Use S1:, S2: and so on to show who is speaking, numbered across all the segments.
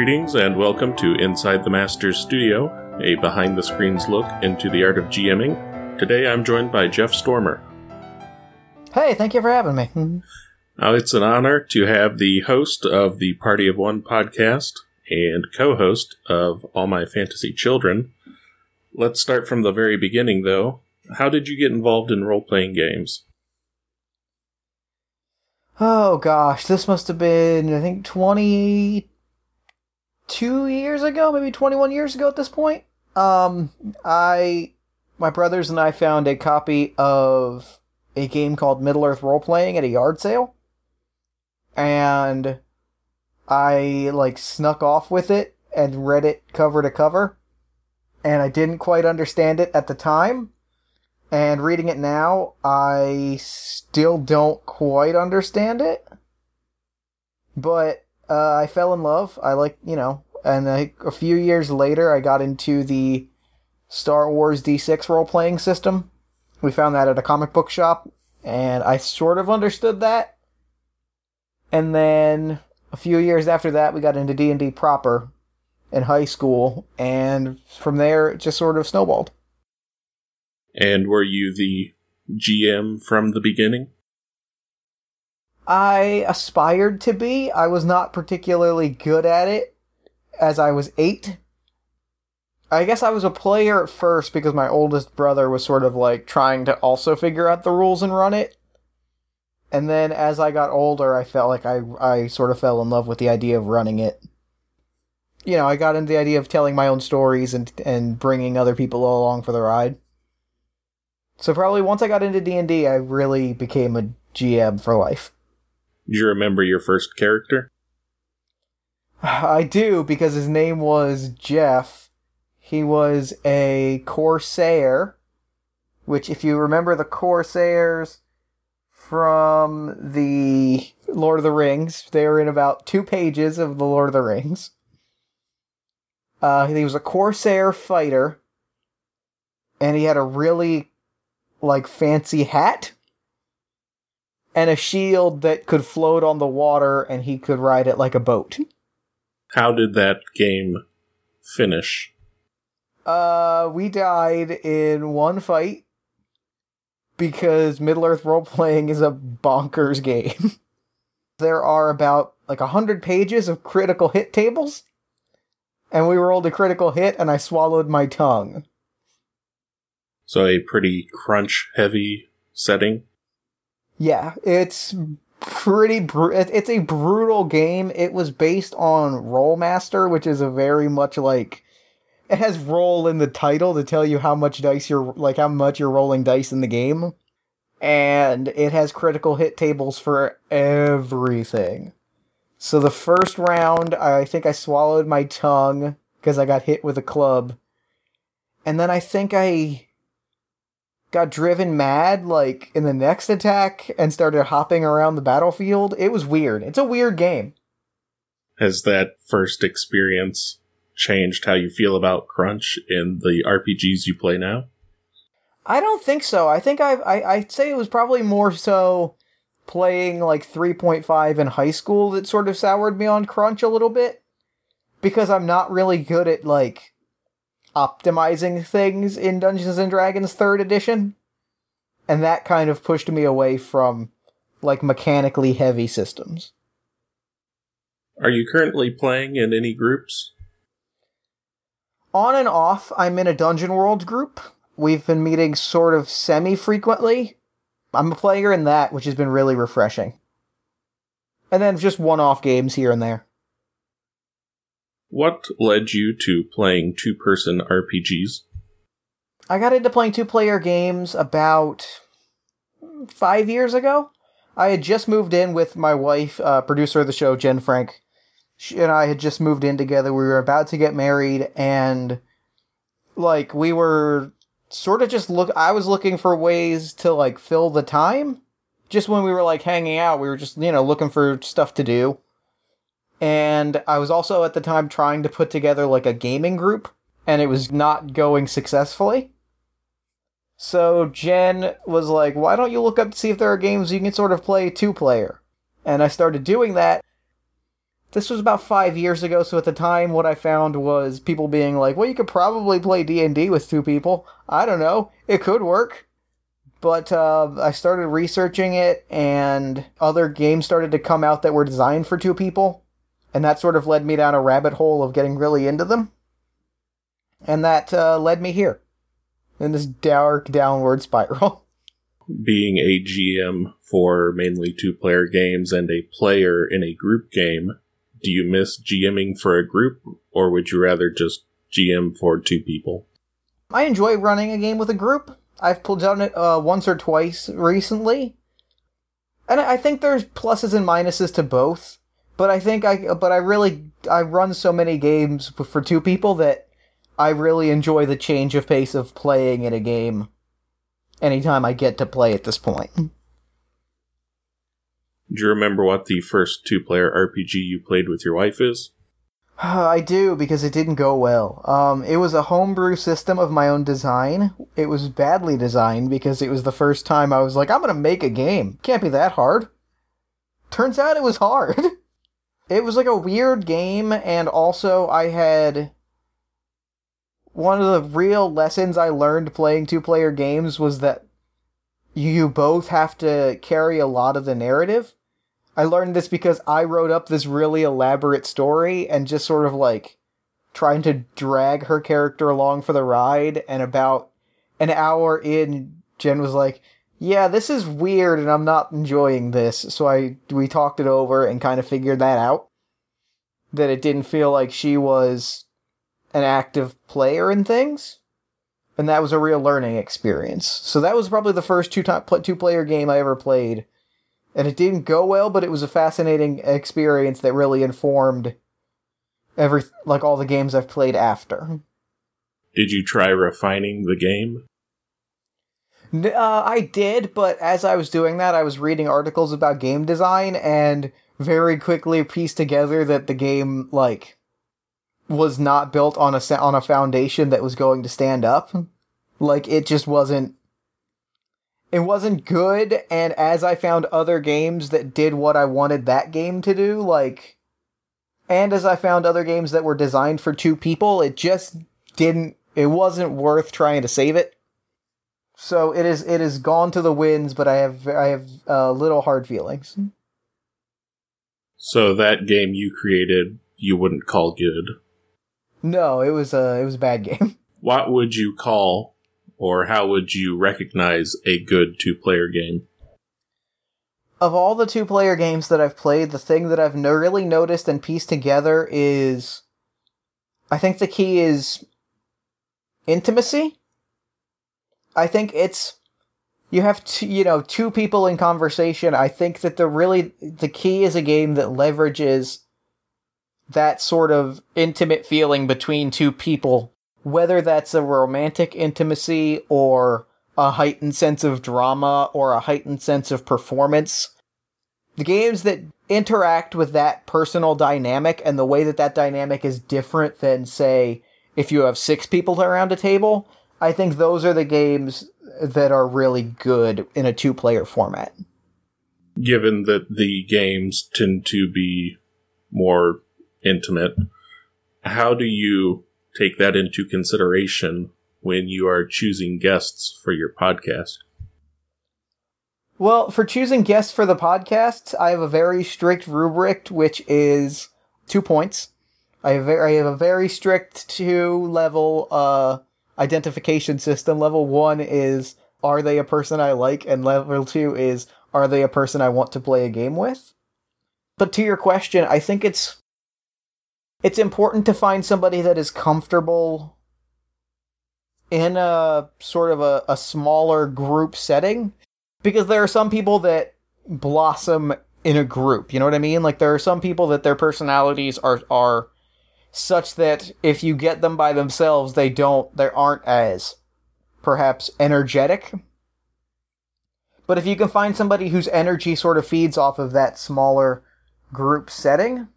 S1: Greetings and welcome to Inside the Master's Studio, a behind the screens look into the art of GMing. Today I'm joined by Jeff Stormer.
S2: Hey, thank you for having me.
S1: Now, it's an honor to have the host of the Party of One podcast and co host of All My Fantasy Children. Let's start from the very beginning, though. How did you get involved in role playing games?
S2: Oh gosh, this must have been I think 22 years ago, maybe 21 years ago at this point. Um I my brothers and I found a copy of a game called Middle Earth Role Playing at a yard sale. And I like snuck off with it and read it cover to cover. And I didn't quite understand it at the time and reading it now, I still don't quite understand it. But uh, I fell in love. I like, you know, and I, a few years later, I got into the Star Wars D6 role playing system. We found that at a comic book shop, and I sort of understood that. And then a few years after that, we got into D and D proper in high school, and from there, it just sort of snowballed.
S1: And were you the GM from the beginning?
S2: I aspired to be. I was not particularly good at it as I was eight. I guess I was a player at first because my oldest brother was sort of like trying to also figure out the rules and run it. And then as I got older, I felt like I, I sort of fell in love with the idea of running it. You know, I got into the idea of telling my own stories and, and bringing other people along for the ride. So probably once I got into D and D, I really became a GM for life.
S1: Do you remember your first character?
S2: I do because his name was Jeff. He was a Corsair, which, if you remember the Corsairs from the Lord of the Rings, they were in about two pages of the Lord of the Rings. Uh, he was a Corsair fighter, and he had a really like fancy hat and a shield that could float on the water and he could ride it like a boat.
S1: How did that game finish?
S2: Uh, we died in one fight because Middle Earth role playing is a bonkers game. there are about like a hundred pages of critical hit tables, and we rolled a critical hit, and I swallowed my tongue.
S1: So a pretty crunch heavy setting.
S2: Yeah, it's pretty br- it's a brutal game. It was based on Rolemaster, which is a very much like it has roll in the title to tell you how much dice you're like how much you're rolling dice in the game. And it has critical hit tables for everything. So the first round, I think I swallowed my tongue because I got hit with a club. And then I think I got driven mad like in the next attack and started hopping around the battlefield. It was weird. It's a weird game.
S1: Has that first experience changed how you feel about crunch in the RPGs you play now?
S2: I don't think so. I think I've, I I'd say it was probably more so playing like 3.5 in high school that sort of soured me on crunch a little bit because I'm not really good at like optimizing things in Dungeons and Dragons 3rd edition. And that kind of pushed me away from like mechanically heavy systems.
S1: Are you currently playing in any groups?
S2: On and off, I'm in a Dungeon World group. We've been meeting sort of semi frequently. I'm a player in that, which has been really refreshing. And then just one off games here and there.
S1: What led you to playing two person RPGs?
S2: I got into playing two player games about five years ago. I had just moved in with my wife, uh, producer of the show, Jen Frank. She and I had just moved in together. We were about to get married, and like we were sort of just look. I was looking for ways to like fill the time. Just when we were like hanging out, we were just you know looking for stuff to do and I was also at the time trying to put together like a gaming group, and it was not going successfully. So Jen was like, "Why don't you look up to see if there are games you can sort of play two player?" And I started doing that. this was about five years ago, so at the time, what I found was people being like, "Well, you could probably play D and D with two people. I don't know, it could work." But uh, I started researching it, and other games started to come out that were designed for two people, and that sort of led me down a rabbit hole of getting really into them, and that uh, led me here in this dark downward spiral.
S1: Being a GM for mainly two player games and a player in a group game, do you miss GMing for a group, or would you rather just GM for two people?
S2: I enjoy running a game with a group. I've pulled done it uh, once or twice recently, and I think there's pluses and minuses to both. But I think I, but I really, I run so many games for two people that I really enjoy the change of pace of playing in a game. Anytime I get to play at this point.
S1: Do you remember what the first two player RPG you played with your wife is?
S2: I do because it didn't go well. Um, it was a homebrew system of my own design. It was badly designed because it was the first time I was like, I'm gonna make a game. Can't be that hard. Turns out it was hard. it was like a weird game, and also I had one of the real lessons I learned playing two player games was that you both have to carry a lot of the narrative. I learned this because I wrote up this really elaborate story and just sort of like trying to drag her character along for the ride. And about an hour in, Jen was like, "Yeah, this is weird, and I'm not enjoying this." So I we talked it over and kind of figured that out. That it didn't feel like she was an active player in things, and that was a real learning experience. So that was probably the first two two player game I ever played and it didn't go well, but it was a fascinating experience that really informed every like all the games I've played after.
S1: Did you try refining the game?
S2: Uh, I did, but as I was doing that, I was reading articles about game design and very quickly pieced together that the game like was not built on a on a foundation that was going to stand up. Like it just wasn't it wasn't good and as i found other games that did what i wanted that game to do like and as i found other games that were designed for two people it just didn't it wasn't worth trying to save it so it is it is gone to the winds but i have i have uh, little hard feelings
S1: so that game you created you wouldn't call good
S2: no it was a it was a bad game
S1: what would you call or how would you recognize a good two player game?
S2: Of all the two player games that I've played, the thing that I've really noticed and pieced together is I think the key is intimacy. I think it's you have to, you know two people in conversation. I think that the really the key is a game that leverages that sort of intimate feeling between two people whether that's a romantic intimacy or a heightened sense of drama or a heightened sense of performance. The games that interact with that personal dynamic and the way that that dynamic is different than, say, if you have six people around a table, I think those are the games that are really good in a two player format.
S1: Given that the games tend to be more intimate, how do you take that into consideration when you are choosing guests for your podcast?
S2: Well, for choosing guests for the podcast, I have a very strict rubric, which is two points. I have, I have a very strict two level uh, identification system. Level one is are they a person I like, and level two is are they a person I want to play a game with. But to your question, I think it's it's important to find somebody that is comfortable in a sort of a, a smaller group setting because there are some people that blossom in a group you know what i mean like there are some people that their personalities are are such that if you get them by themselves they don't they aren't as perhaps energetic but if you can find somebody whose energy sort of feeds off of that smaller group setting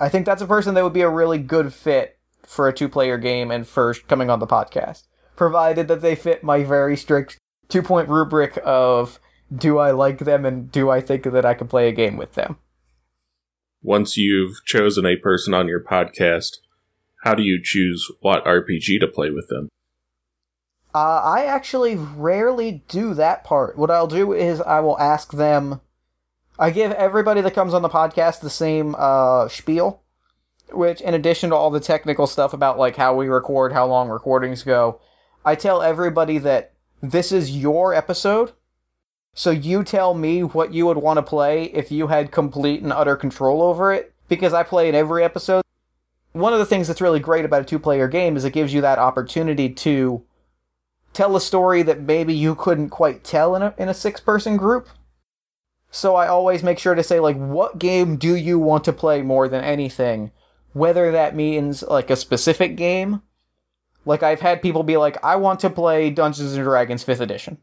S2: I think that's a person that would be a really good fit for a two player game and first coming on the podcast, provided that they fit my very strict two point rubric of do I like them and do I think that I can play a game with them.
S1: Once you've chosen a person on your podcast, how do you choose what RPG to play with them?
S2: Uh, I actually rarely do that part. What I'll do is I will ask them. I give everybody that comes on the podcast the same uh, spiel, which, in addition to all the technical stuff about like how we record, how long recordings go, I tell everybody that this is your episode. So you tell me what you would want to play if you had complete and utter control over it, because I play in every episode. One of the things that's really great about a two player game is it gives you that opportunity to tell a story that maybe you couldn't quite tell in a, in a six person group. So I always make sure to say, like, what game do you want to play more than anything? Whether that means, like, a specific game. Like, I've had people be like, I want to play Dungeons and Dragons 5th edition.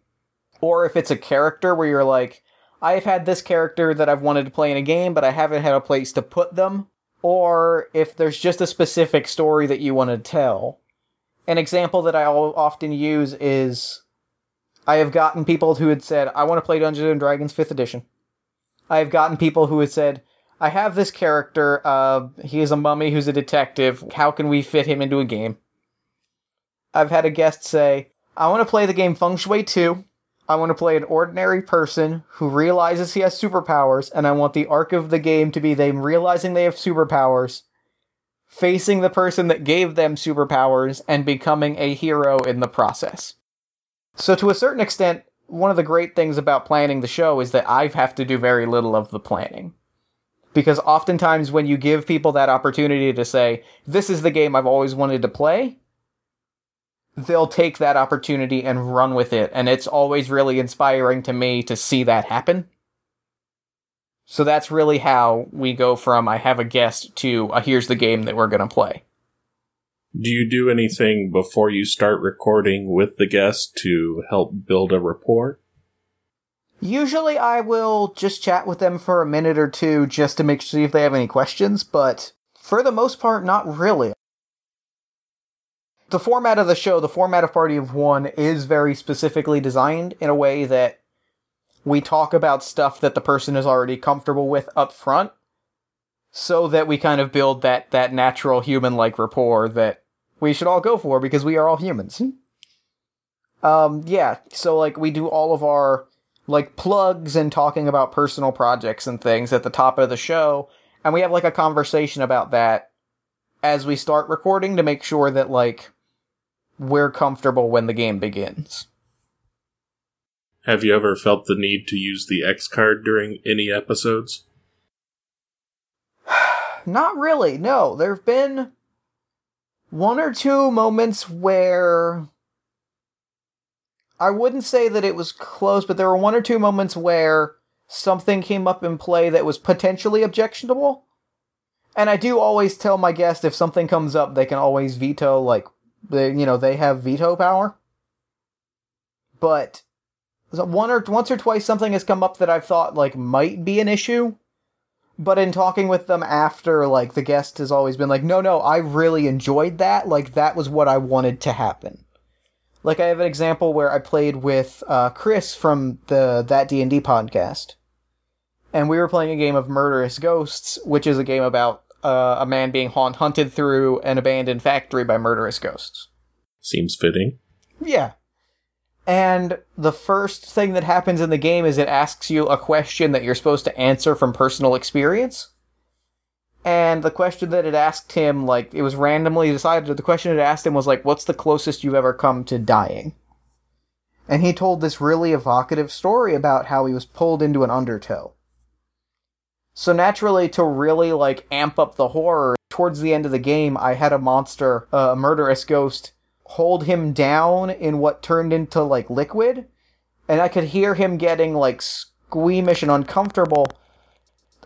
S2: Or if it's a character where you're like, I've had this character that I've wanted to play in a game, but I haven't had a place to put them. Or if there's just a specific story that you want to tell an example that I often use is I have gotten people who had said, I want to play Dungeons and Dragons 5th edition. I have gotten people who had said, I have this character, uh, he is a mummy who's a detective, how can we fit him into a game? I've had a guest say, I want to play the game Feng Shui 2. I want to play an ordinary person who realizes he has superpowers, and I want the arc of the game to be them realizing they have superpowers facing the person that gave them superpowers and becoming a hero in the process. So, to a certain extent, one of the great things about planning the show is that I have to do very little of the planning. Because oftentimes, when you give people that opportunity to say, This is the game I've always wanted to play, they'll take that opportunity and run with it. And it's always really inspiring to me to see that happen. So that's really how we go from I have a guest to uh, here's the game that we're going to play.
S1: Do you do anything before you start recording with the guest to help build a rapport?
S2: Usually I will just chat with them for a minute or two just to make sure if they have any questions, but for the most part, not really. The format of the show, the format of Party of One, is very specifically designed in a way that we talk about stuff that the person is already comfortable with up front so that we kind of build that that natural human like rapport that we should all go for because we are all humans. Um yeah, so like we do all of our like plugs and talking about personal projects and things at the top of the show and we have like a conversation about that as we start recording to make sure that like we're comfortable when the game begins.
S1: Have you ever felt the need to use the X card during any episodes?
S2: Not really, no. There have been one or two moments where I wouldn't say that it was close, but there were one or two moments where something came up in play that was potentially objectionable. And I do always tell my guest if something comes up, they can always veto, like, they, you know, they have veto power. But one or once or twice something has come up that I've thought like might be an issue, but in talking with them after, like the guest has always been like, "No, no, I really enjoyed that. Like that was what I wanted to happen." Like I have an example where I played with uh, Chris from the that D and D podcast, and we were playing a game of Murderous Ghosts, which is a game about uh, a man being haunt- hunted through an abandoned factory by murderous ghosts.
S1: Seems fitting.
S2: Yeah. And the first thing that happens in the game is it asks you a question that you're supposed to answer from personal experience. And the question that it asked him, like, it was randomly decided, the question it asked him was, like, what's the closest you've ever come to dying? And he told this really evocative story about how he was pulled into an undertow. So naturally, to really, like, amp up the horror, towards the end of the game, I had a monster, uh, a murderous ghost, hold him down in what turned into like liquid and i could hear him getting like squeamish and uncomfortable.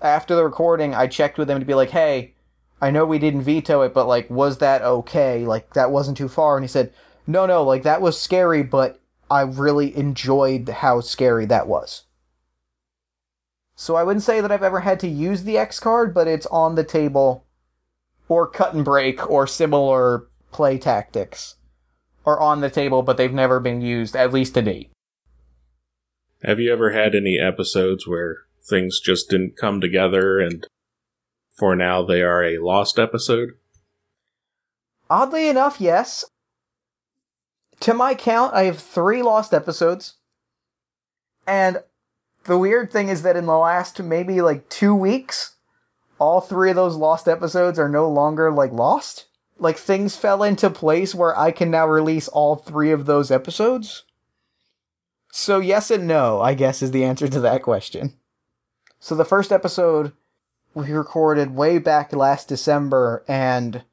S2: After the recording i checked with him to be like hey i know we didn't veto it but like was that okay? Like that wasn't too far. And he said no no like that was scary but i really enjoyed how scary that was so i wouldn't say that i've ever had to use the x card but it's on the table or cut and break or similar play tactics are on the table, but they've never been used, at least to date.
S1: Have you ever had any episodes where things just didn't come together and for now they are a lost episode?
S2: Oddly enough, yes. To my count, I have three lost episodes. And the weird thing is that in the last maybe like two weeks, all three of those lost episodes are no longer like lost. Like things fell into place where I can now release all three of those episodes. So, yes and no, I guess, is the answer to that question. So, the first episode we recorded way back last December, and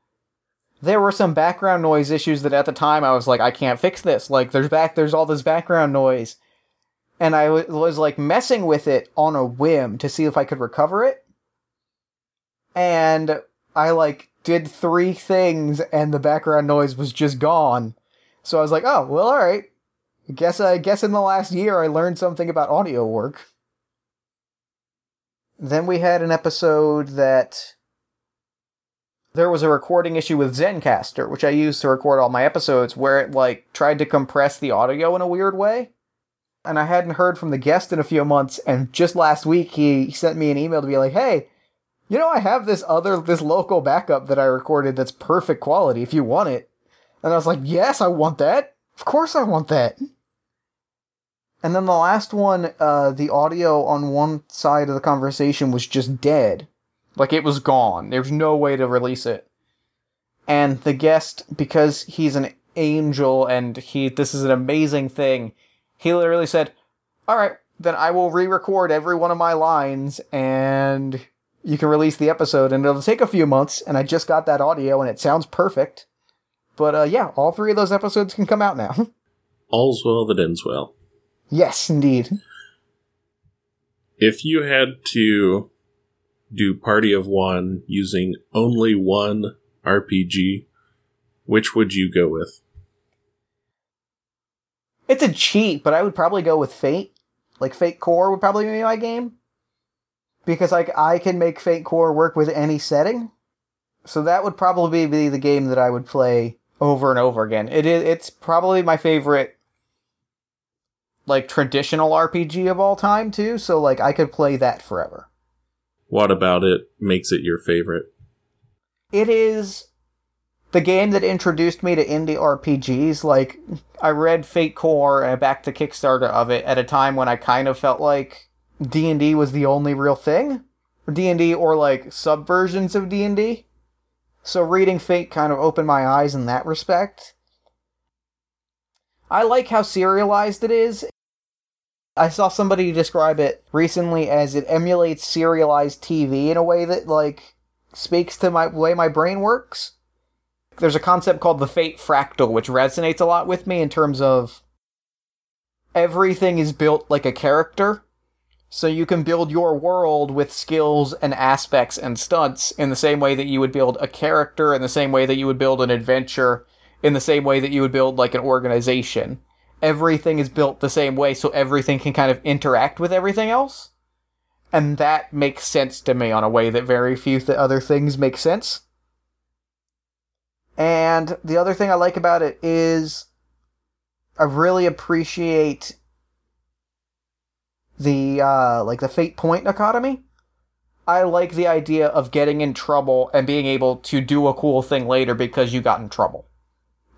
S2: there were some background noise issues that at the time I was like, I can't fix this. Like, there's back, there's all this background noise. And I was like messing with it on a whim to see if I could recover it. And I like did three things and the background noise was just gone. So I was like, oh, well, alright. I guess I guess in the last year I learned something about audio work. Then we had an episode that there was a recording issue with Zencastr, which I used to record all my episodes, where it like tried to compress the audio in a weird way. And I hadn't heard from the guest in a few months, and just last week he sent me an email to be like, "Hey, you know I have this other this local backup that I recorded that's perfect quality if you want it." And I was like, "Yes, I want that. Of course I want that." And then the last one, uh, the audio on one side of the conversation was just dead. Like it was gone. There's no way to release it. And the guest, because he's an angel and he this is an amazing thing, he literally said, Alright, then I will re record every one of my lines and you can release the episode and it'll take a few months and I just got that audio and it sounds perfect. But uh, yeah, all three of those episodes can come out now.
S1: All's well that ends well.
S2: Yes, indeed.
S1: If you had to do Party of One using only one RPG, which would you go with?
S2: It's a cheat, but I would probably go with Fate. Like Fate Core would probably be my game. Because like I can make Fate Core work with any setting. So that would probably be the game that I would play over and over again. It is it's probably my favorite like traditional RPG of all time too, so like I could play that forever.
S1: What about it makes it your favorite?
S2: It is the game that introduced me to indie RPGs. Like I read Fate Core uh, and I backed the Kickstarter of it at a time when I kind of felt like D&D was the only real thing. D&D or like subversions of D&D. So reading Fate kind of opened my eyes in that respect. I like how serialized it is. I saw somebody describe it recently as it emulates serialized TV in a way that like speaks to my way my brain works. There's a concept called the fate fractal which resonates a lot with me in terms of everything is built like a character. So you can build your world with skills and aspects and stunts in the same way that you would build a character, in the same way that you would build an adventure, in the same way that you would build like an organization everything is built the same way so everything can kind of interact with everything else. And that makes sense to me on a way that very few th- other things make sense. And the other thing I like about it is I really appreciate the uh like the fate point economy. I like the idea of getting in trouble and being able to do a cool thing later because you got in trouble.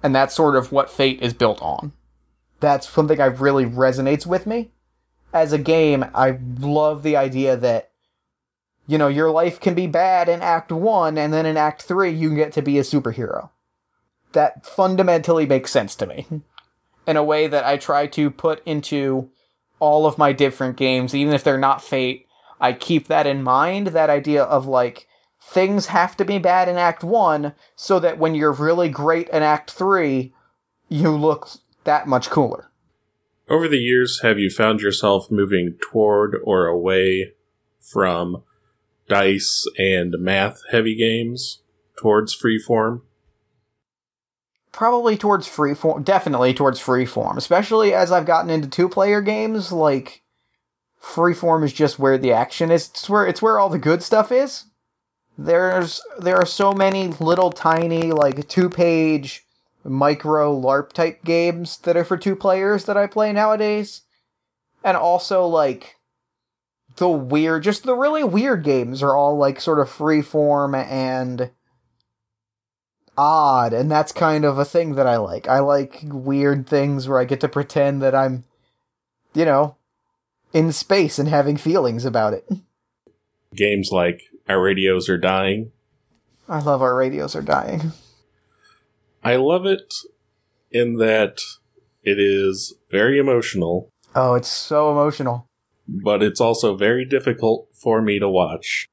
S2: And that's sort of what fate is built on that's something I really resonates with me. As a game, I love the idea that you know, your life can be bad in act 1 and then in act 3 you get to be a superhero. That fundamentally makes sense to me. In a way that I try to put into all of my different games, even if they're not Fate, I keep that in mind, that idea of like things have to be bad in act 1 so that when you're really great in act 3, you look that much cooler.
S1: Over the years, have you found yourself moving toward or away from dice and math heavy games towards freeform?
S2: Probably towards freeform, definitely towards freeform, especially as I've gotten into two player games. Like, freeform is just where the action is. It's where it's where all the good stuff is. There's there are so many little tiny like two page micro LARP type games that are for two players that I play nowadays. And also, like, the weird, just the really weird games are all like sort of freeform and odd, and that's kind of a thing that I like. I like weird things where I get to pretend that I'm, you know, in space and having feelings about it.
S1: Games like Our Radios Are Dying.
S2: I love Our Radios Are Dying.
S1: I love it in that it is very emotional.
S2: Oh, it's so emotional.
S1: But it's also very difficult for me to watch.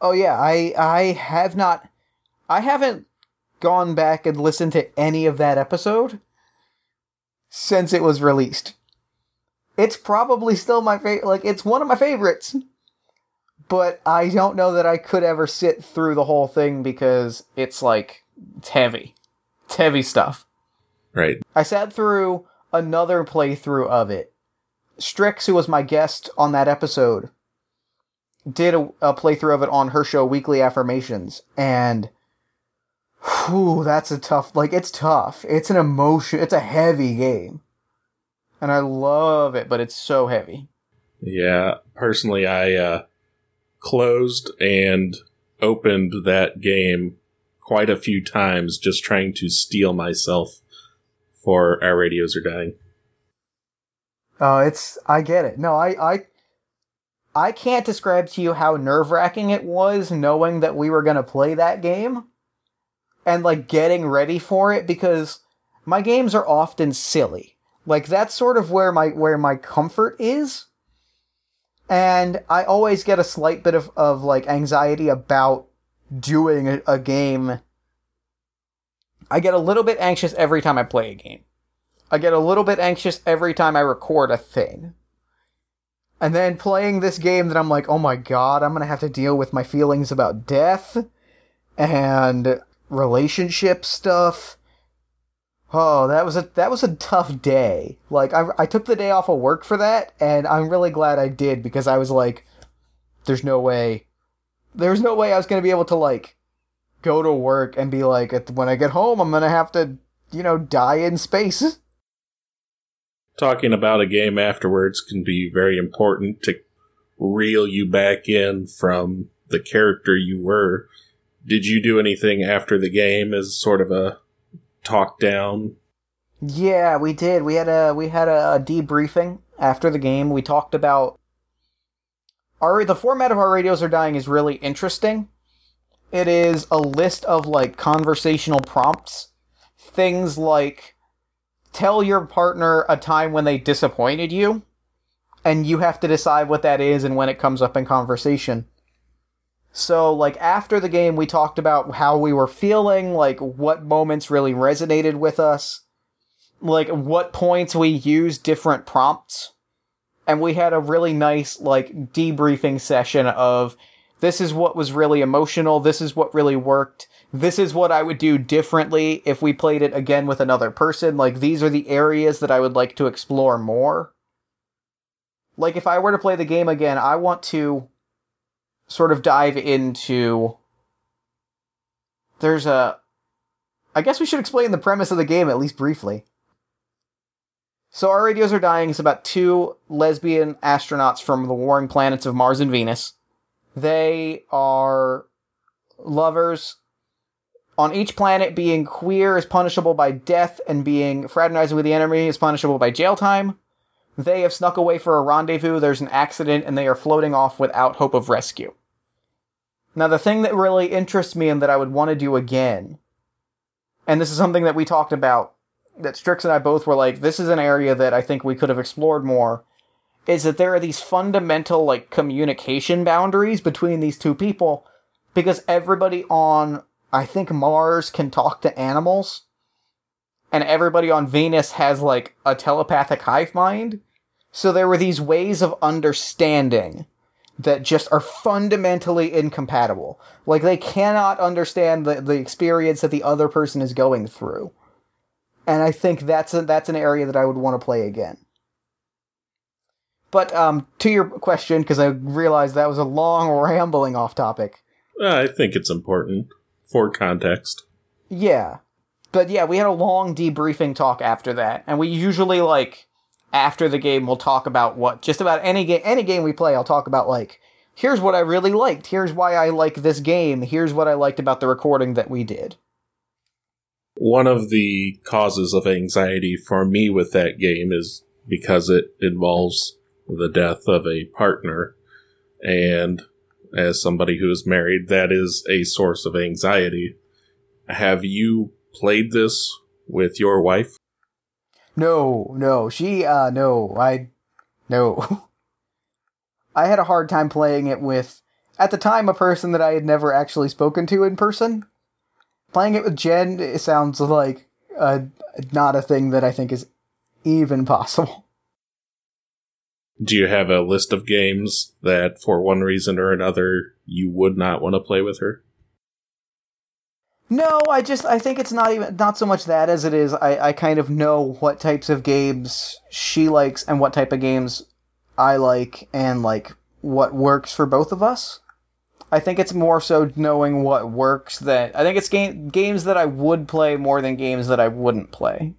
S2: Oh yeah, I I have not I haven't gone back and listened to any of that episode since it was released. It's probably still my favorite like it's one of my favorites. But I don't know that I could ever sit through the whole thing because it's like it's heavy. It's heavy stuff.
S1: Right.
S2: I sat through another playthrough of it. Strix, who was my guest on that episode, did a, a playthrough of it on her show Weekly Affirmations, and whew, that's a tough. Like it's tough. It's an emotion. It's a heavy game, and I love it, but it's so heavy.
S1: Yeah, personally, I uh, closed and opened that game quite a few times, just trying to steel myself for our radios are dying.
S2: Oh, it's I get it. No, I I I can't describe to you how nerve wracking it was knowing that we were gonna play that game and like getting ready for it because my games are often silly. Like that's sort of where my where my comfort is. And I always get a slight bit of, of like anxiety about doing a, a game. I get a little bit anxious every time I play a game. I get a little bit anxious every time I record a thing. And then playing this game that I'm like, oh my god, I'm gonna have to deal with my feelings about death and relationship stuff. Oh, that was a that was a tough day. Like I I took the day off of work for that, and I'm really glad I did because I was like, there's no way, there's no way I was gonna be able to like go to work and be like, when I get home, I'm gonna have to, you know, die in space.
S1: Talking about a game afterwards can be very important to reel you back in from the character you were. Did you do anything after the game as sort of a talk down?
S2: Yeah, we did. We had a we had a, debriefing after the game. We talked about our the format of our radios are dying is really interesting. It is a list of like conversational prompts, things like tell your partner a time when they disappointed you, and you have to decide what that is and when it comes up in conversation. So, like, after the game, we talked about how we were feeling, like, what moments really resonated with us, like, what points we used different prompts. And we had a really nice, like, debriefing session of this is what was really emotional, this is what really worked, this is what I would do differently if we played it again with another person. Like, these are the areas that I would like to explore more. Like, if I were to play the game again, I want to sort of dive into. There's a. I guess we should explain the premise of the game at least briefly. So, Our Radios Are Dying is about two lesbian astronauts from the warring planets of Mars and Venus. They are lovers. On each planet, being queer is punishable by death, and being fraternizing with the enemy is punishable by jail time. They have snuck away for a rendezvous, there's an accident, and they are floating off without hope of rescue. Now, the thing that really interests me and that I would want to do again, and this is something that we talked about, that Strix and I both were like, this is an area that I think we could have explored more, is that there are these fundamental, like, communication boundaries between these two people, because everybody on, I think, Mars can talk to animals and everybody on Venus has like a telepathic hive mind. So there were these ways of understanding that just are fundamentally incompatible. Like they cannot understand the, the experience that the other person is going through. And I think that's a, that's an area that I would want to play again. But um, to your question, because I realized that was a long rambling off topic.
S1: I think it's important for context.
S2: Yeah but yeah, we had a long debriefing talk after that, and we usually like after the game we'll talk about what just about any game any game we play I'll talk about like here's what I really liked, here's why I like this game, here's what I liked about the recording that we did.
S1: One of the causes of anxiety for me with that game is because it involves the death of a partner. And as somebody who is married, that is a source of anxiety. Have you played this with your wife?
S2: No, no. She, uh, no. I, no. I had a hard time playing it with, at the time, a person that I had never actually spoken to in person. Playing it with Jen, it sounds like uh, not a thing that I think is even possible.
S1: Do you have a list of games that, for one reason or another, you would not want to play with her?
S2: No, I just I think it's not even not so much that as it is I, I kind of know what types of games she likes and what type of games I like and like what works for both of us. I think it's more so knowing what works that I think it's game games that I would play more than games that I wouldn't play.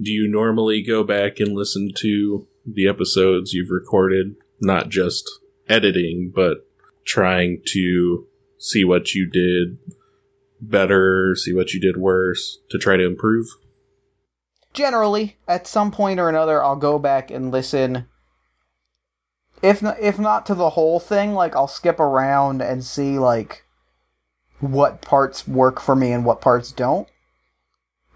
S1: Do you normally go back and listen to the episodes you've recorded, not just editing, but trying to see what you did better, see what you did worse to try to improve?
S2: Generally, at some point or another, I'll go back and listen. If not, if not to the whole thing, like I'll skip around and see like what parts work for me and what parts don't.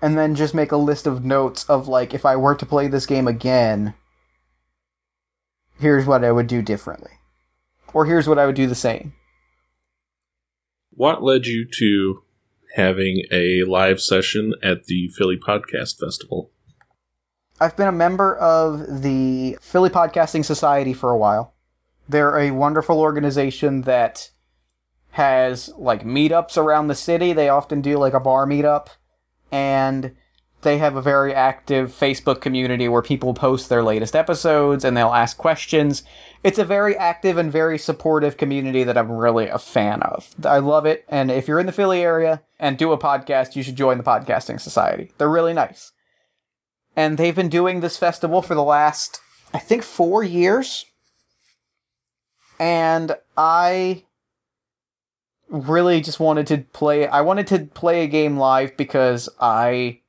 S2: And then just make a list of notes of like if I were to play this game again, here's what I would do differently. Or here's what I would do the same.
S1: What led you to having a live session at the Philly Podcast Festival?
S2: I've been a member of the Philly Podcasting Society for a while. They're a wonderful organization that has like meetups around the city. They often do like a bar meetup and they have a very active Facebook community where people post their latest episodes and they'll ask questions. It's a very active and very supportive community that I'm really a fan of. I love it. And if you're in the Philly area and do a podcast, you should join the Podcasting Society. They're really nice. And they've been doing this festival for the last, I think, four years. And I really just wanted to play I wanted to play a game live because I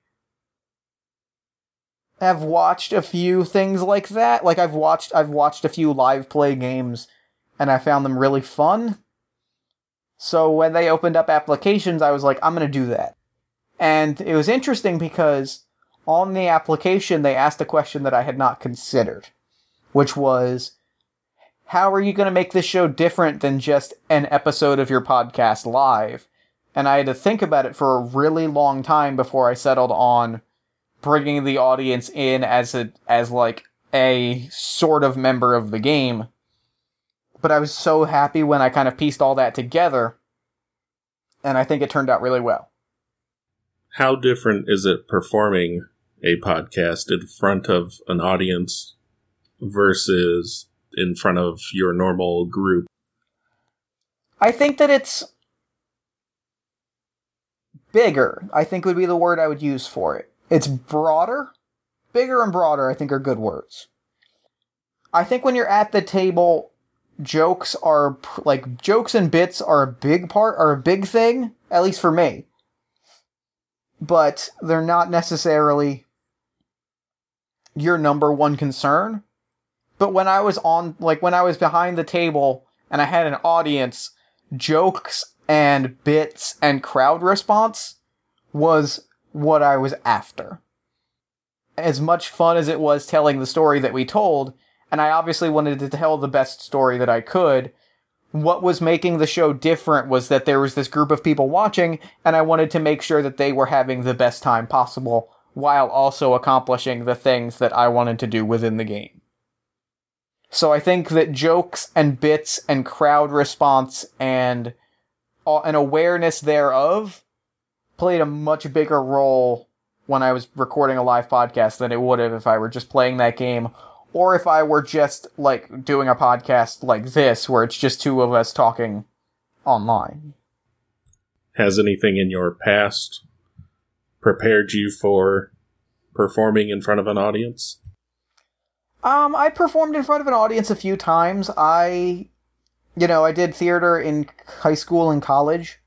S2: have watched a few things like that. Like I've watched I've watched a few live play games and I found them really fun. So when they opened up applications, I was like, I'm going to do that. And it was interesting because on the application they asked a question that I had not considered, which was how are you going to make this show different than just an episode of your podcast live? And I had to think about it for a really long time before I settled on bringing the audience in as a as like a sort of member of the game. But I was so happy when I kind of pieced all that together, and I think it turned out really well.
S1: How different is it performing a podcast in front of an audience versus in front of your normal group?
S2: I think that it's bigger, I think would be the word I would use for it. It's broader. Bigger and broader, I think, are good words. I think when you're at the table, jokes are like jokes and bits are a big part, are a big thing, at least for me. But they're not necessarily your number one concern. But when I was on, like, when I was behind the table and I had an audience, jokes and bits and crowd response was what I was after. As much fun as it was telling the story that we told, and I obviously wanted to tell the best story that I could, what was making the show different was that there was this group of people watching, and I wanted to make sure that they were having the best time possible while also accomplishing the things that I wanted to do within the game. So I think that jokes and bits and crowd response and uh, an awareness thereof played a much bigger role when I was recording a live podcast than it would have if I were just playing that game or if I were just like doing a podcast like this where it's just two of us talking online.
S1: Has anything in your past prepared you for performing in front of an audience?
S2: Um, I performed in front of an audience a few times. I, you know, I did theater in high school and college.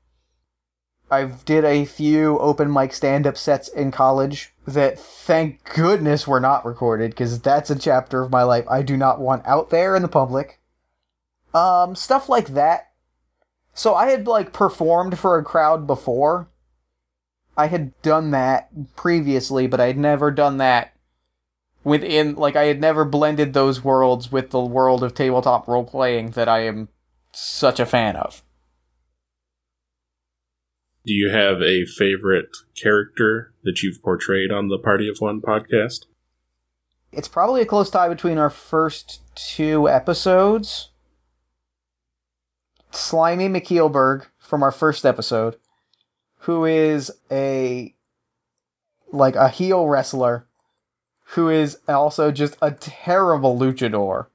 S2: I did a few open mic stand up sets in college that thank goodness were not recorded because that's a chapter of my life I do not want out there in the public. Um, stuff like that. So I had like performed for a crowd before. I had done that previously, but I had never done that within like I had never blended those worlds with the world of tabletop role playing that I am such a fan of.
S1: Do you have a favorite character that you've portrayed on the Party of One podcast?
S2: It's probably a close tie between our first two episodes. Slimy McKeelberg from our first episode, who is a like a heel wrestler who is also just a terrible luchador.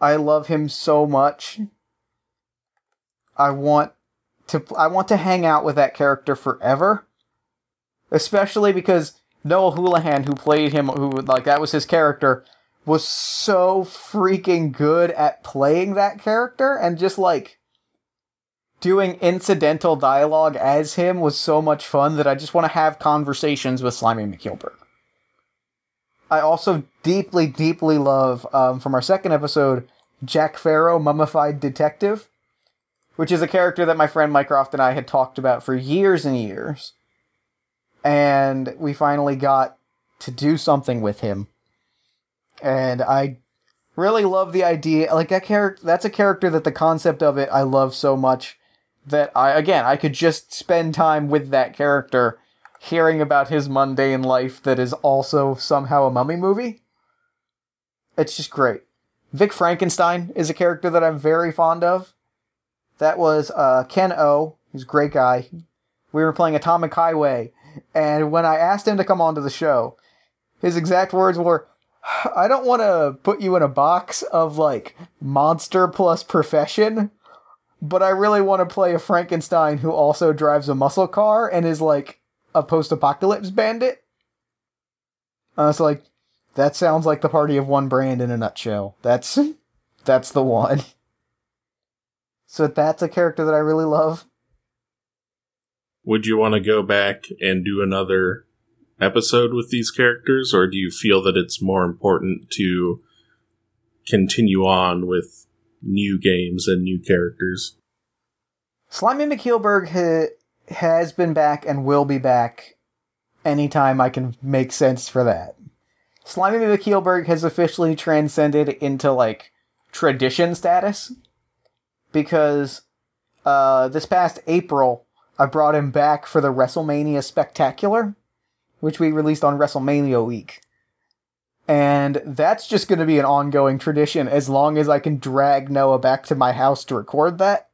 S2: I love him so much. I want to I want to hang out with that character forever. Especially because Noah Houlihan, who played him, who like that was his character, was so freaking good at playing that character and just like doing incidental dialogue as him was so much fun that I just want to have conversations with Slimy McKeelberg. I also deeply, deeply love um, from our second episode Jack Farrow, Mummified Detective which is a character that my friend Mycroft and I had talked about for years and years. And we finally got to do something with him. And I really love the idea like that character that's a character that the concept of it I love so much that I again I could just spend time with that character hearing about his mundane life that is also somehow a mummy movie. It's just great. Vic Frankenstein is a character that I'm very fond of. That was uh, Ken O. He's a great guy. We were playing Atomic Highway, and when I asked him to come onto the show, his exact words were, "I don't want to put you in a box of like monster plus profession." But I really want to play a Frankenstein who also drives a muscle car and is like a post-apocalypse bandit. Uh, I was like, that sounds like the party of one brand in a nutshell. That's that's the one. So that's a character that I really love.
S1: Would you want to go back and do another episode with these characters, or do you feel that it's more important to continue on with new games and new characters?
S2: Slimy McKeelberg has been back and will be back anytime I can make sense for that. Slimy McKeelberg has officially transcended into like tradition status because uh, this past April, I brought him back for the WrestleMania Spectacular, which we released on WrestleMania week. And that's just going to be an ongoing tradition as long as I can drag Noah back to my house to record that.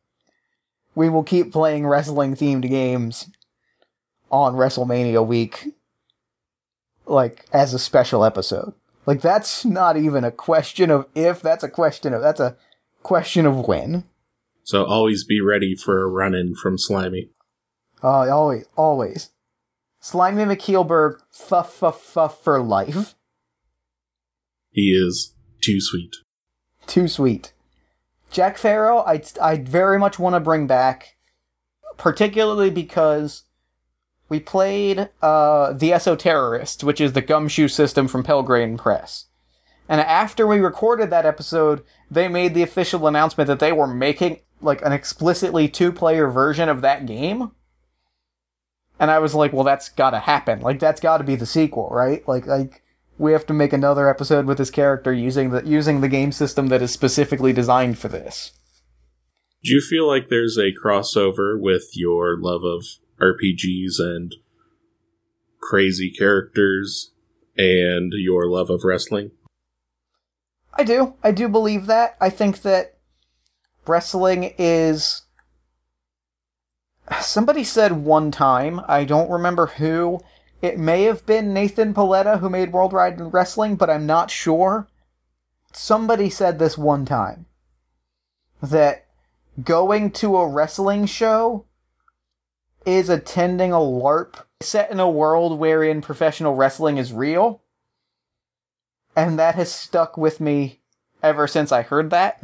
S2: We will keep playing wrestling themed games on WrestleMania week, like as a special episode. Like that's not even a question of if, that's a question of, that's a question of when.
S1: So always be ready for a run in from Slimy.
S2: Uh, always, always. Slimy McKeelberg, fuff, fuff, fuff for life.
S1: He is too sweet.
S2: Too sweet. Jack Farrow, I I very much want to bring back, particularly because we played uh, the Esoterrorist, which is the gumshoe system from Pelgrane Press. And after we recorded that episode, they made the official announcement that they were making like an explicitly two player version of that game. And I was like, well, that's gotta happen. Like, that's gotta be the sequel, right? Like, like, we have to make another episode with this character using the, using the game system that is specifically designed for this.
S1: Do you feel like there's a crossover with your love of RPGs and crazy characters and your love of wrestling?
S2: I do. I do believe that. I think that wrestling is somebody said one time i don't remember who it may have been nathan Paoletta who made World worldwide wrestling but i'm not sure somebody said this one time that going to a wrestling show is attending a larp set in a world wherein professional wrestling is real. And that has stuck with me ever since I heard that.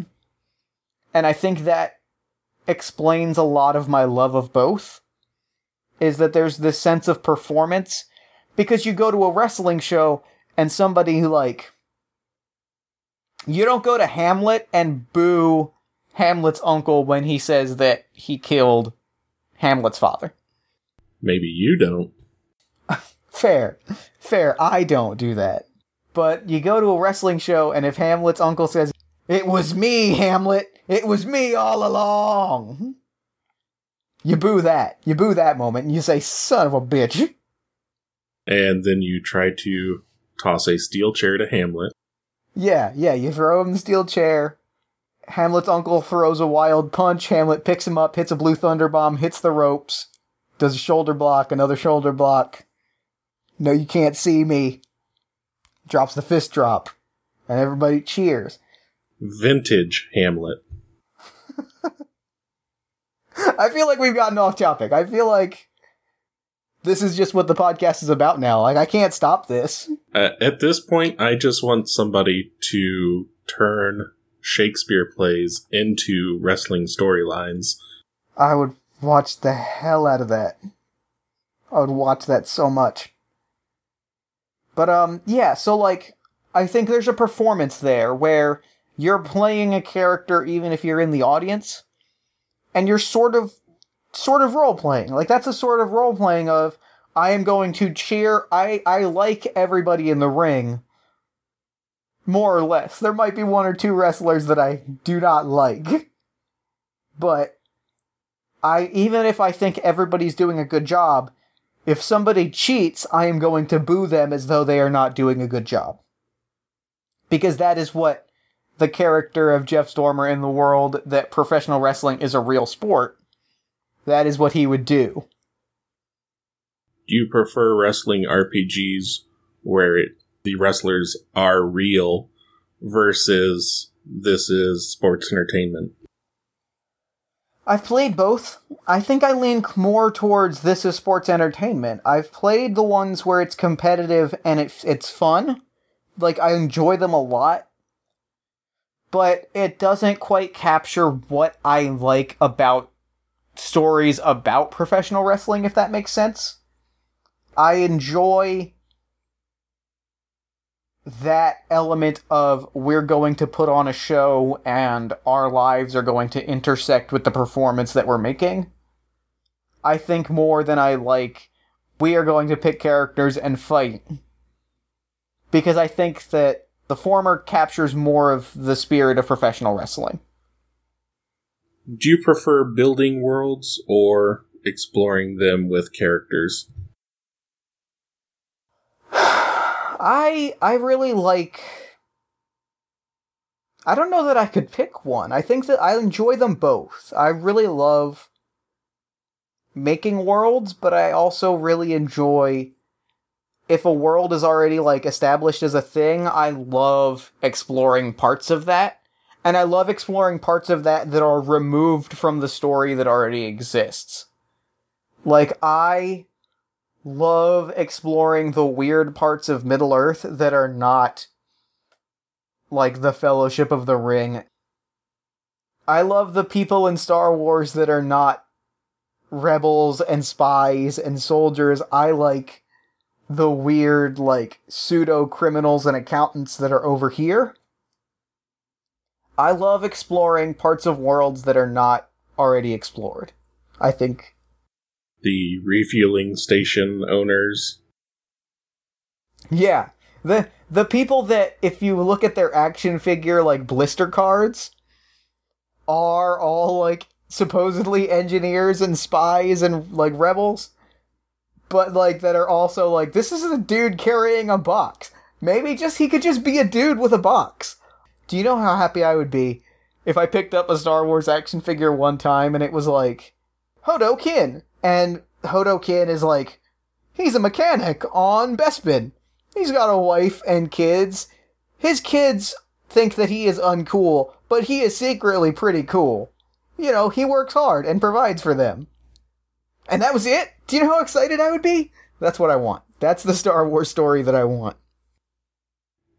S2: And I think that explains a lot of my love of both. Is that there's this sense of performance because you go to a wrestling show and somebody who like you don't go to Hamlet and boo Hamlet's uncle when he says that he killed Hamlet's father.
S1: Maybe you don't.
S2: Fair. Fair. I don't do that. But you go to a wrestling show, and if Hamlet's uncle says, It was me, Hamlet! It was me all along! You boo that. You boo that moment, and you say, Son of a bitch!
S1: And then you try to toss a steel chair to Hamlet.
S2: Yeah, yeah, you throw him the steel chair. Hamlet's uncle throws a wild punch. Hamlet picks him up, hits a blue thunder bomb, hits the ropes, does a shoulder block, another shoulder block. No, you can't see me. Drops the fist drop, and everybody cheers.
S1: Vintage Hamlet.
S2: I feel like we've gotten off topic. I feel like this is just what the podcast is about now. Like, I can't stop this.
S1: Uh, at this point, I just want somebody to turn Shakespeare plays into wrestling storylines.
S2: I would watch the hell out of that. I would watch that so much. But um yeah, so like I think there's a performance there where you're playing a character even if you're in the audience and you're sort of sort of role playing. Like that's a sort of role playing of I am going to cheer I I like everybody in the ring more or less. There might be one or two wrestlers that I do not like. But I even if I think everybody's doing a good job, if somebody cheats, I am going to boo them as though they are not doing a good job. Because that is what the character of Jeff Stormer in the world that professional wrestling is a real sport. That is what he would do.
S1: Do you prefer wrestling RPGs where it, the wrestlers are real versus this is sports entertainment?
S2: I've played both. I think I lean more towards this is sports entertainment. I've played the ones where it's competitive and it's it's fun. Like I enjoy them a lot. But it doesn't quite capture what I like about stories about professional wrestling if that makes sense. I enjoy that element of we're going to put on a show and our lives are going to intersect with the performance that we're making. I think more than I like we are going to pick characters and fight. Because I think that the former captures more of the spirit of professional wrestling.
S1: Do you prefer building worlds or exploring them with characters?
S2: I I really like I don't know that I could pick one. I think that I enjoy them both. I really love making worlds, but I also really enjoy if a world is already like established as a thing, I love exploring parts of that. And I love exploring parts of that that are removed from the story that already exists. Like I love exploring the weird parts of Middle Earth that are not like the Fellowship of the Ring. I love the people in Star Wars that are not rebels and spies and soldiers. I like the weird, like, pseudo criminals and accountants that are over here. I love exploring parts of worlds that are not already explored. I think
S1: the refueling station owners.
S2: Yeah. The the people that if you look at their action figure like blister cards are all like supposedly engineers and spies and like rebels but like that are also like this is a dude carrying a box. Maybe just he could just be a dude with a box. Do you know how happy I would be if I picked up a Star Wars action figure one time and it was like Hodo Kinn and Hodo Kinn is like, he's a mechanic on Bespin. He's got a wife and kids. His kids think that he is uncool, but he is secretly pretty cool. You know, he works hard and provides for them. And that was it? Do you know how excited I would be? That's what I want. That's the Star Wars story that I want.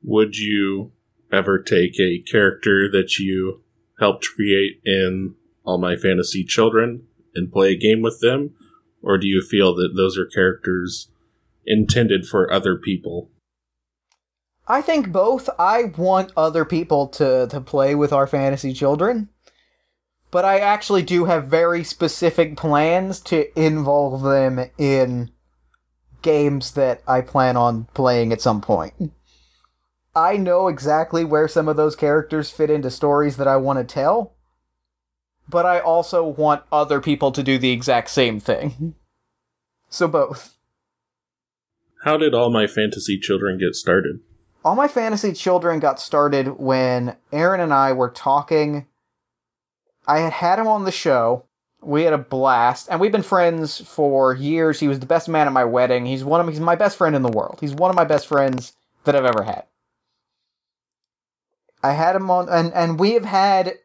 S1: Would you ever take a character that you helped create in All My Fantasy Children and play a game with them? Or do you feel that those are characters intended for other people?
S2: I think both. I want other people to, to play with our fantasy children. But I actually do have very specific plans to involve them in games that I plan on playing at some point. I know exactly where some of those characters fit into stories that I want to tell, but I also want other people to do the exact same thing. Mm-hmm. So both.
S1: How did All My Fantasy Children get started?
S2: All My Fantasy Children got started when Aaron and I were talking. I had had him on the show. We had a blast, and we've been friends for years. He was the best man at my wedding. He's one of he's my best friend in the world. He's one of my best friends that I've ever had. I had him on, and and we have had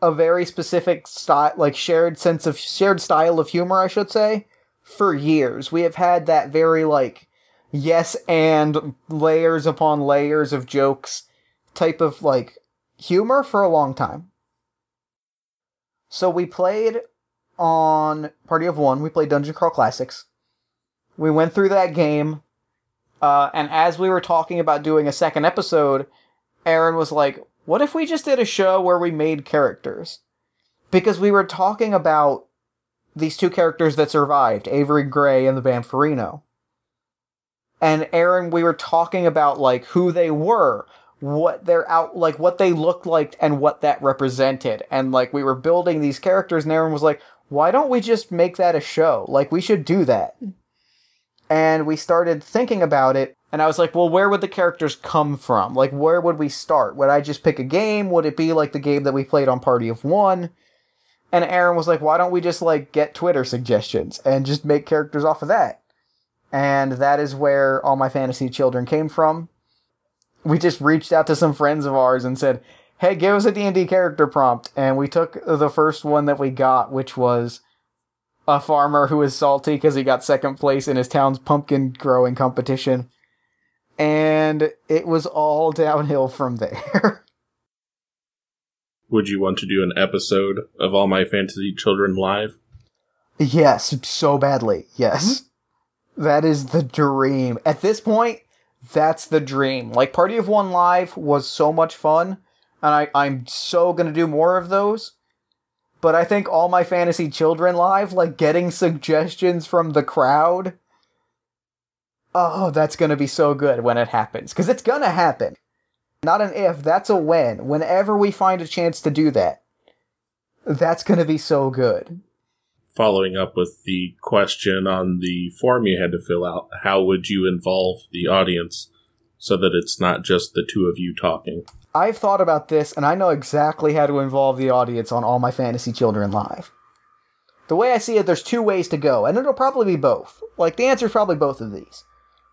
S2: a very specific style, like shared sense of shared style of humor, I should say, for years. We have had that very like yes and layers upon layers of jokes type of like humor for a long time. So we played on Party of One. We played Dungeon Crawl Classics. We went through that game, uh, and as we were talking about doing a second episode, Aaron was like, what if we just did a show where we made characters? Because we were talking about these two characters that survived, Avery Gray and the Bamferino. And Aaron, we were talking about like who they were, what they're out like what they looked like and what that represented. And like we were building these characters and Aaron was like, why don't we just make that a show? Like we should do that. And we started thinking about it and I was like, well, where would the characters come from? Like, where would we start? Would I just pick a game? Would it be like the game that we played on Party of One? And Aaron was like, why don't we just like get Twitter suggestions and just make characters off of that? And that is where all my fantasy children came from. We just reached out to some friends of ours and said, hey, give us a D&D character prompt. And we took the first one that we got, which was a farmer who is salty because he got second place in his town's pumpkin growing competition and it was all downhill from there.
S1: Would you want to do an episode of All My Fantasy Children live?
S2: Yes, so badly. Yes. Mm-hmm. That is the dream. At this point, that's the dream. Like Party of One Live was so much fun, and I, I'm so gonna do more of those. But I think all my fantasy children live, like getting suggestions from the crowd oh, that's going to be so good when it happens. Because it's going to happen. Not an if, that's a when. Whenever we find a chance to do that, that's going to be so good.
S1: Following up with the question on the form you had to fill out, how would you involve the audience so that it's not just the two of you talking?
S2: I've thought about this and I know exactly how to involve the audience on all my fantasy children live. The way I see it, there's two ways to go, and it'll probably be both. Like, the answer is probably both of these.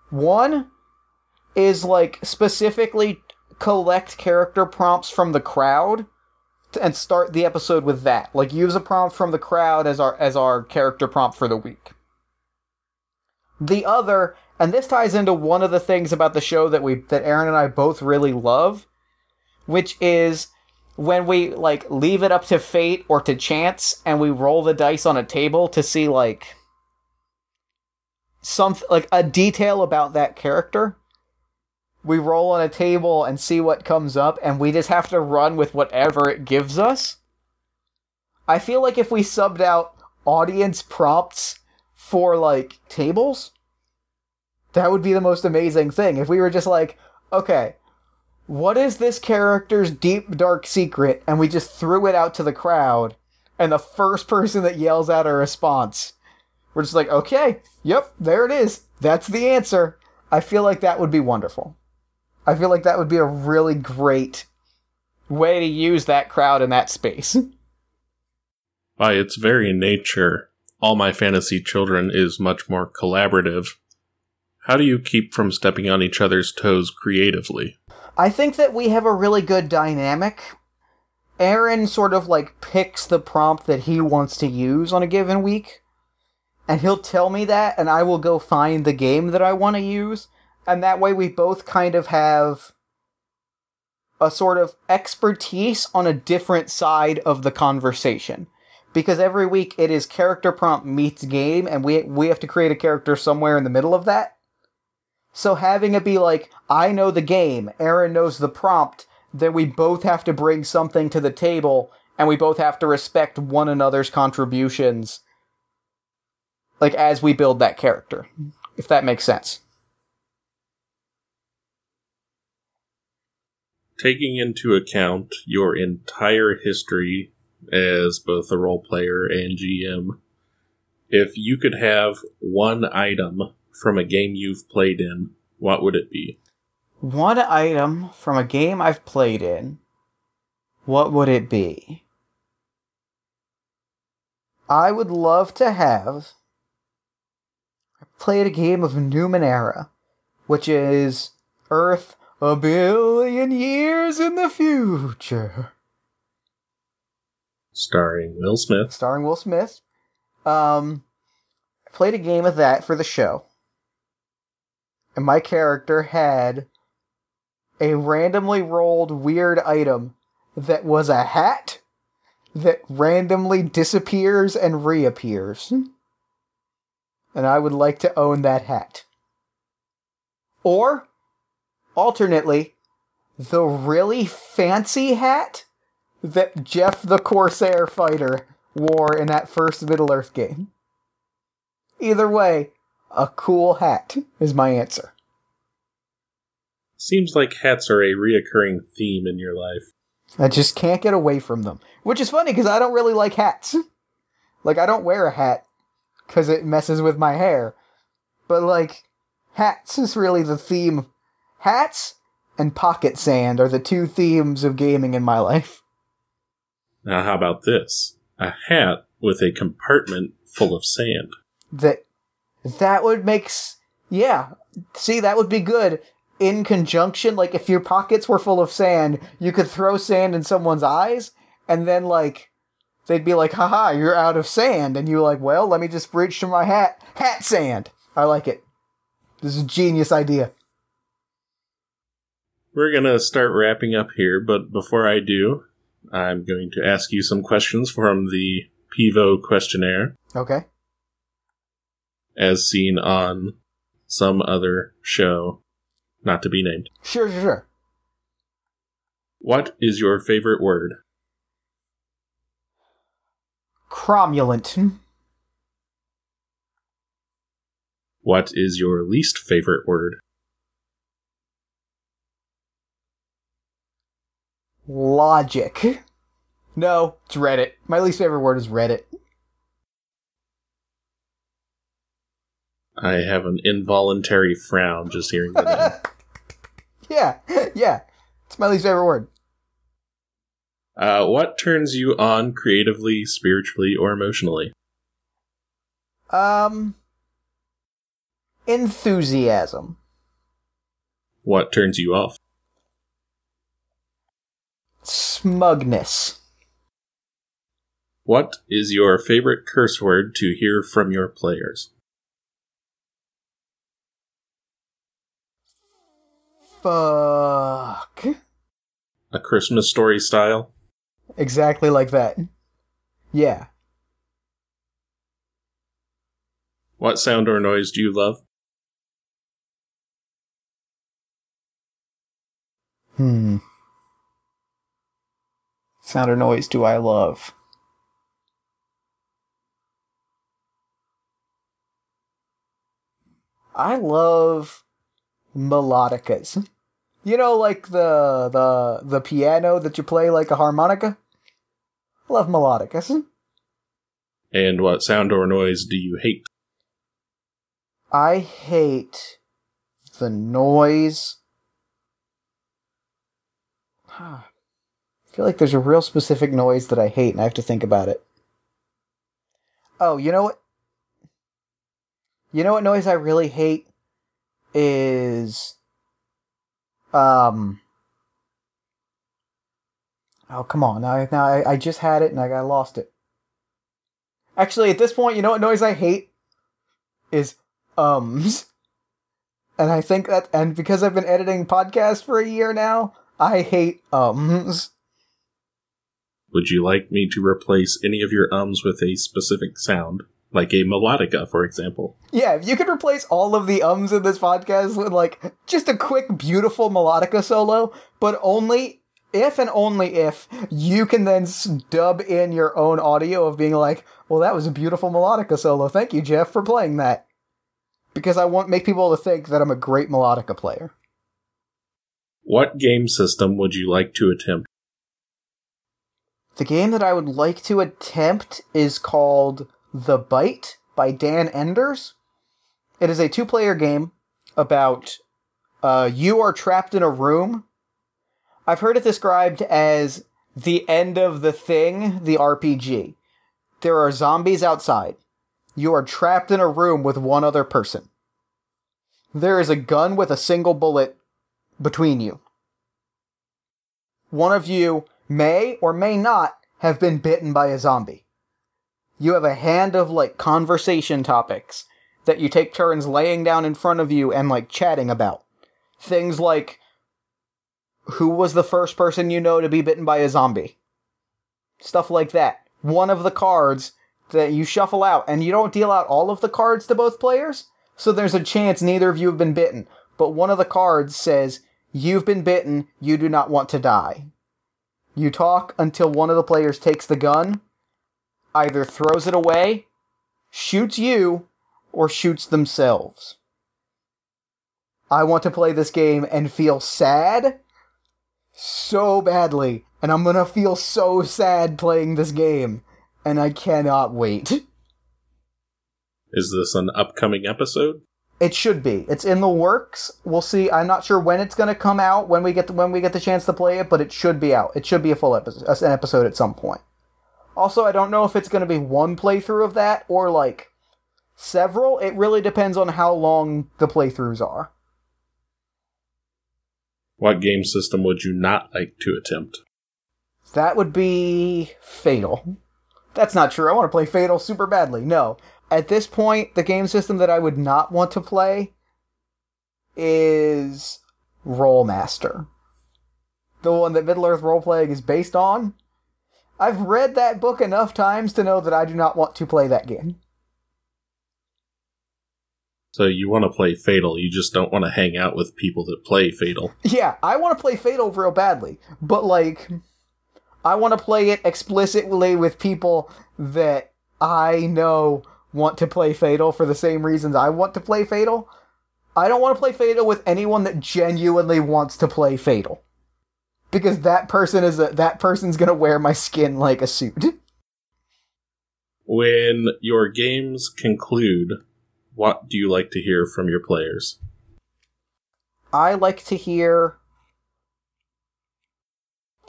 S2: One is like specifically collect character prompts from the crowd and start the episode with that. Like use a prompt from the crowd as our as our character prompt for the week. The other, and this ties into one of the things about the show that we that Aaron and I both really love, which is when we like leave it up to fate or to chance and we roll the dice on a table to see like some like a detail about that character. We roll on a table and see what comes up, and we just have to run with whatever it gives us. I feel like if we subbed out audience prompts for like tables, that would be the most amazing thing. If we were just like, okay, what is this character's deep dark secret? And we just threw it out to the crowd, and the first person that yells out a response we're just like, okay, yep, there it is. That's the answer. I feel like that would be wonderful. I feel like that would be a really great way to use that crowd in that space.
S1: By its very nature, All My Fantasy Children is much more collaborative. How do you keep from stepping on each other's toes creatively?
S2: I think that we have a really good dynamic. Aaron sort of like picks the prompt that he wants to use on a given week and he'll tell me that, and I will go find the game that I want to use, and that way we both kind of have a sort of expertise on a different side of the conversation. Because every week it is character prompt meets game, and we we have to create a character somewhere in the middle of that. So having it be like, I know the game, Aaron knows the prompt, then we both have to bring something to the table, and we both have to respect one another's contributions. Like as we build that character. If that makes sense.
S1: Taking into account your entire history as both a role player and GM, if you could have one item from a game you've played in, what would it be?
S2: One item from a game I've played in, what would it be? I would love to have I played a game of Numenera, which is Earth a billion years in the future.
S1: Starring Will Smith.
S2: Starring Will Smith. Um, I played a game of that for the show. And my character had a randomly rolled weird item that was a hat that randomly disappears and reappears. And I would like to own that hat. Or alternately, the really fancy hat that Jeff the Corsair fighter wore in that first Middle Earth game. Either way, a cool hat is my answer.
S1: Seems like hats are a reoccurring theme in your life.
S2: I just can't get away from them. Which is funny because I don't really like hats. like, I don't wear a hat because it messes with my hair. But, like, hats is really the theme Hats and pocket sand are the two themes of gaming in my life.
S1: Now, how about this? A hat with a compartment full of sand.
S2: That that would make s- yeah. See, that would be good in conjunction. Like if your pockets were full of sand, you could throw sand in someone's eyes, and then like they'd be like, "Haha, you're out of sand," and you're like, "Well, let me just reach to my hat, hat sand." I like it. This is a genius idea.
S1: We're going to start wrapping up here, but before I do, I'm going to ask you some questions from the Pivot questionnaire,
S2: Okay.
S1: as seen on some other show, not to be named.
S2: Sure, sure, sure.
S1: What is your favorite word?
S2: Cromulent.
S1: What is your least favorite word?
S2: Logic. No, it's Reddit. My least favorite word is Reddit.
S1: I have an involuntary frown just hearing the name.
S2: yeah, yeah. It's my least favorite word.
S1: Uh, what turns you on creatively, spiritually, or emotionally?
S2: Um, enthusiasm.
S1: What turns you off?
S2: Smugness.
S1: What is your favorite curse word to hear from your players?
S2: Fuck.
S1: A Christmas story style?
S2: Exactly like that. Yeah.
S1: What sound or noise do you love?
S2: Hmm. Sound or noise do I love? I love melodicas. You know, like the the the piano that you play like a harmonica. Love melodicas.
S1: And what sound or noise do you hate?
S2: I hate the noise. Ah, I feel like there's a real specific noise that I hate, and I have to think about it. Oh, you know what? You know what noise I really hate is um. Oh come on! Now, now I, I just had it and I, I lost it. Actually, at this point, you know what noise I hate is ums. And I think that, and because I've been editing podcasts for a year now, I hate ums.
S1: Would you like me to replace any of your ums with a specific sound? Like a melodica, for example.
S2: Yeah, if you could replace all of the ums in this podcast with like just a quick, beautiful melodica solo, but only if and only if you can then dub in your own audio of being like, well, that was a beautiful melodica solo. Thank you, Jeff, for playing that. Because I want make people to think that I'm a great melodica player.
S1: What game system would you like to attempt?
S2: The game that I would like to attempt is called The Bite by Dan Enders. It is a two player game about uh, you are trapped in a room. I've heard it described as the end of the thing, the RPG. There are zombies outside. You are trapped in a room with one other person. There is a gun with a single bullet between you. One of you may or may not have been bitten by a zombie. You have a hand of like conversation topics that you take turns laying down in front of you and like chatting about. Things like who was the first person you know to be bitten by a zombie? Stuff like that. One of the cards that you shuffle out, and you don't deal out all of the cards to both players, so there's a chance neither of you have been bitten. But one of the cards says, You've been bitten, you do not want to die. You talk until one of the players takes the gun, either throws it away, shoots you, or shoots themselves. I want to play this game and feel sad so badly, and I'm gonna feel so sad playing this game, and I cannot wait.
S1: Is this an upcoming episode?
S2: It should be. It's in the works. We'll see. I'm not sure when it's going to come out when we get the, when we get the chance to play it, but it should be out. It should be a full episode, an episode at some point. Also, I don't know if it's going to be one playthrough of that or like several. It really depends on how long the playthroughs are.
S1: What game system would you not like to attempt?
S2: That would be Fatal. That's not true. I want to play Fatal super badly. No. At this point, the game system that I would not want to play is Rolemaster. The one that Middle Earth Role Playing is based on. I've read that book enough times to know that I do not want to play that game.
S1: So you want to play Fatal, you just don't want to hang out with people that play Fatal.
S2: Yeah, I want to play Fatal real badly, but like I want to play it explicitly with people that I know want to play Fatal for the same reasons I want to play Fatal. I don't want to play Fatal with anyone that genuinely wants to play Fatal. Because that person is a that person's going to wear my skin like a suit.
S1: When your games conclude, what do you like to hear from your players?
S2: I like to hear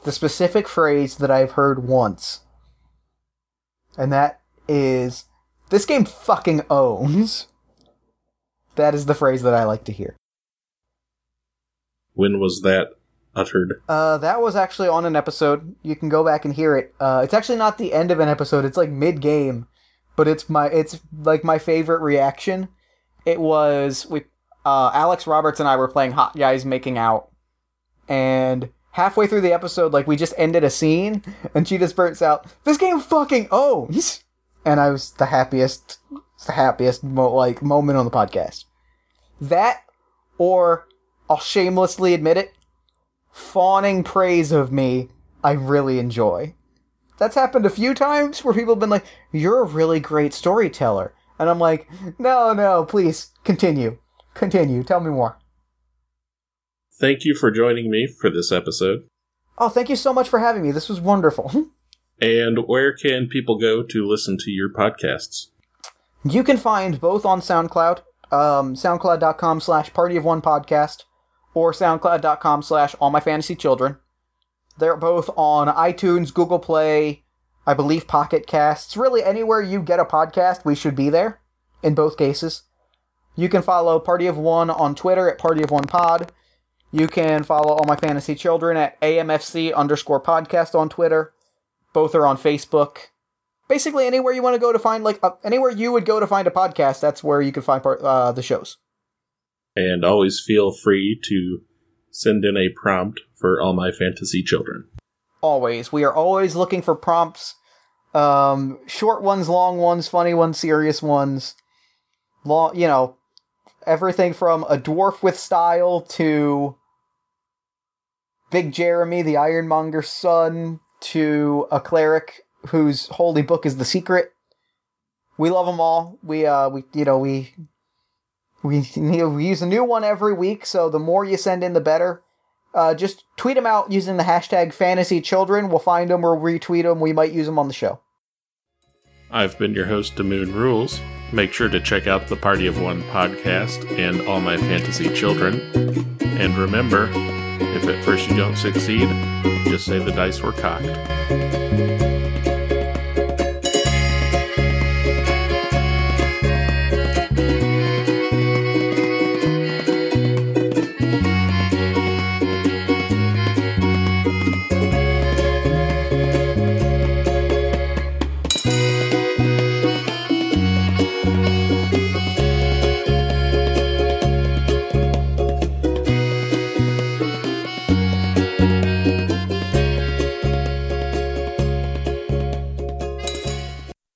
S2: the specific phrase that I've heard once. And that is this game fucking owns. That is the phrase that I like to hear.
S1: When was that uttered?
S2: Uh, that was actually on an episode. You can go back and hear it. Uh, it's actually not the end of an episode. It's like mid game, but it's my it's like my favorite reaction. It was we uh, Alex Roberts and I were playing Hot Guys Making Out, and halfway through the episode, like we just ended a scene, and she just bursts out, "This game fucking owns." and I was the happiest, the happiest mo- like moment on the podcast. That, or I'll shamelessly admit it, fawning praise of me, I really enjoy. That's happened a few times where people have been like, "You're a really great storyteller," and I'm like, "No, no, please continue, continue, tell me more."
S1: Thank you for joining me for this episode.
S2: Oh, thank you so much for having me. This was wonderful.
S1: And where can people go to listen to your podcasts?
S2: You can find both on SoundCloud, um, soundcloud.com slash party of one podcast, or soundcloud.com slash all my fantasy children. They're both on iTunes, Google Play, I believe Pocket Casts. Really, anywhere you get a podcast, we should be there, in both cases. You can follow Party of One on Twitter at Party of One Pod. You can follow all my fantasy children at AMFC underscore podcast on Twitter. Both are on Facebook. basically anywhere you want to go to find like uh, anywhere you would go to find a podcast. That's where you can find part, uh, the shows.
S1: And always feel free to send in a prompt for all my fantasy children.
S2: Always, we are always looking for prompts. Um, short ones, long ones, funny ones, serious ones. Long, you know, everything from a dwarf with style to Big Jeremy, the Ironmonger's son, to a cleric whose holy book is the secret. We love them all. We uh we you know we we, we use a new one every week, so the more you send in, the better. Uh, just tweet them out using the hashtag fantasy children. We'll find them or retweet them. We might use them on the show.
S1: I've been your host, Moon Rules. Make sure to check out the Party of One podcast and all my fantasy children. And remember, if at first you don't succeed, just say the dice were cocked.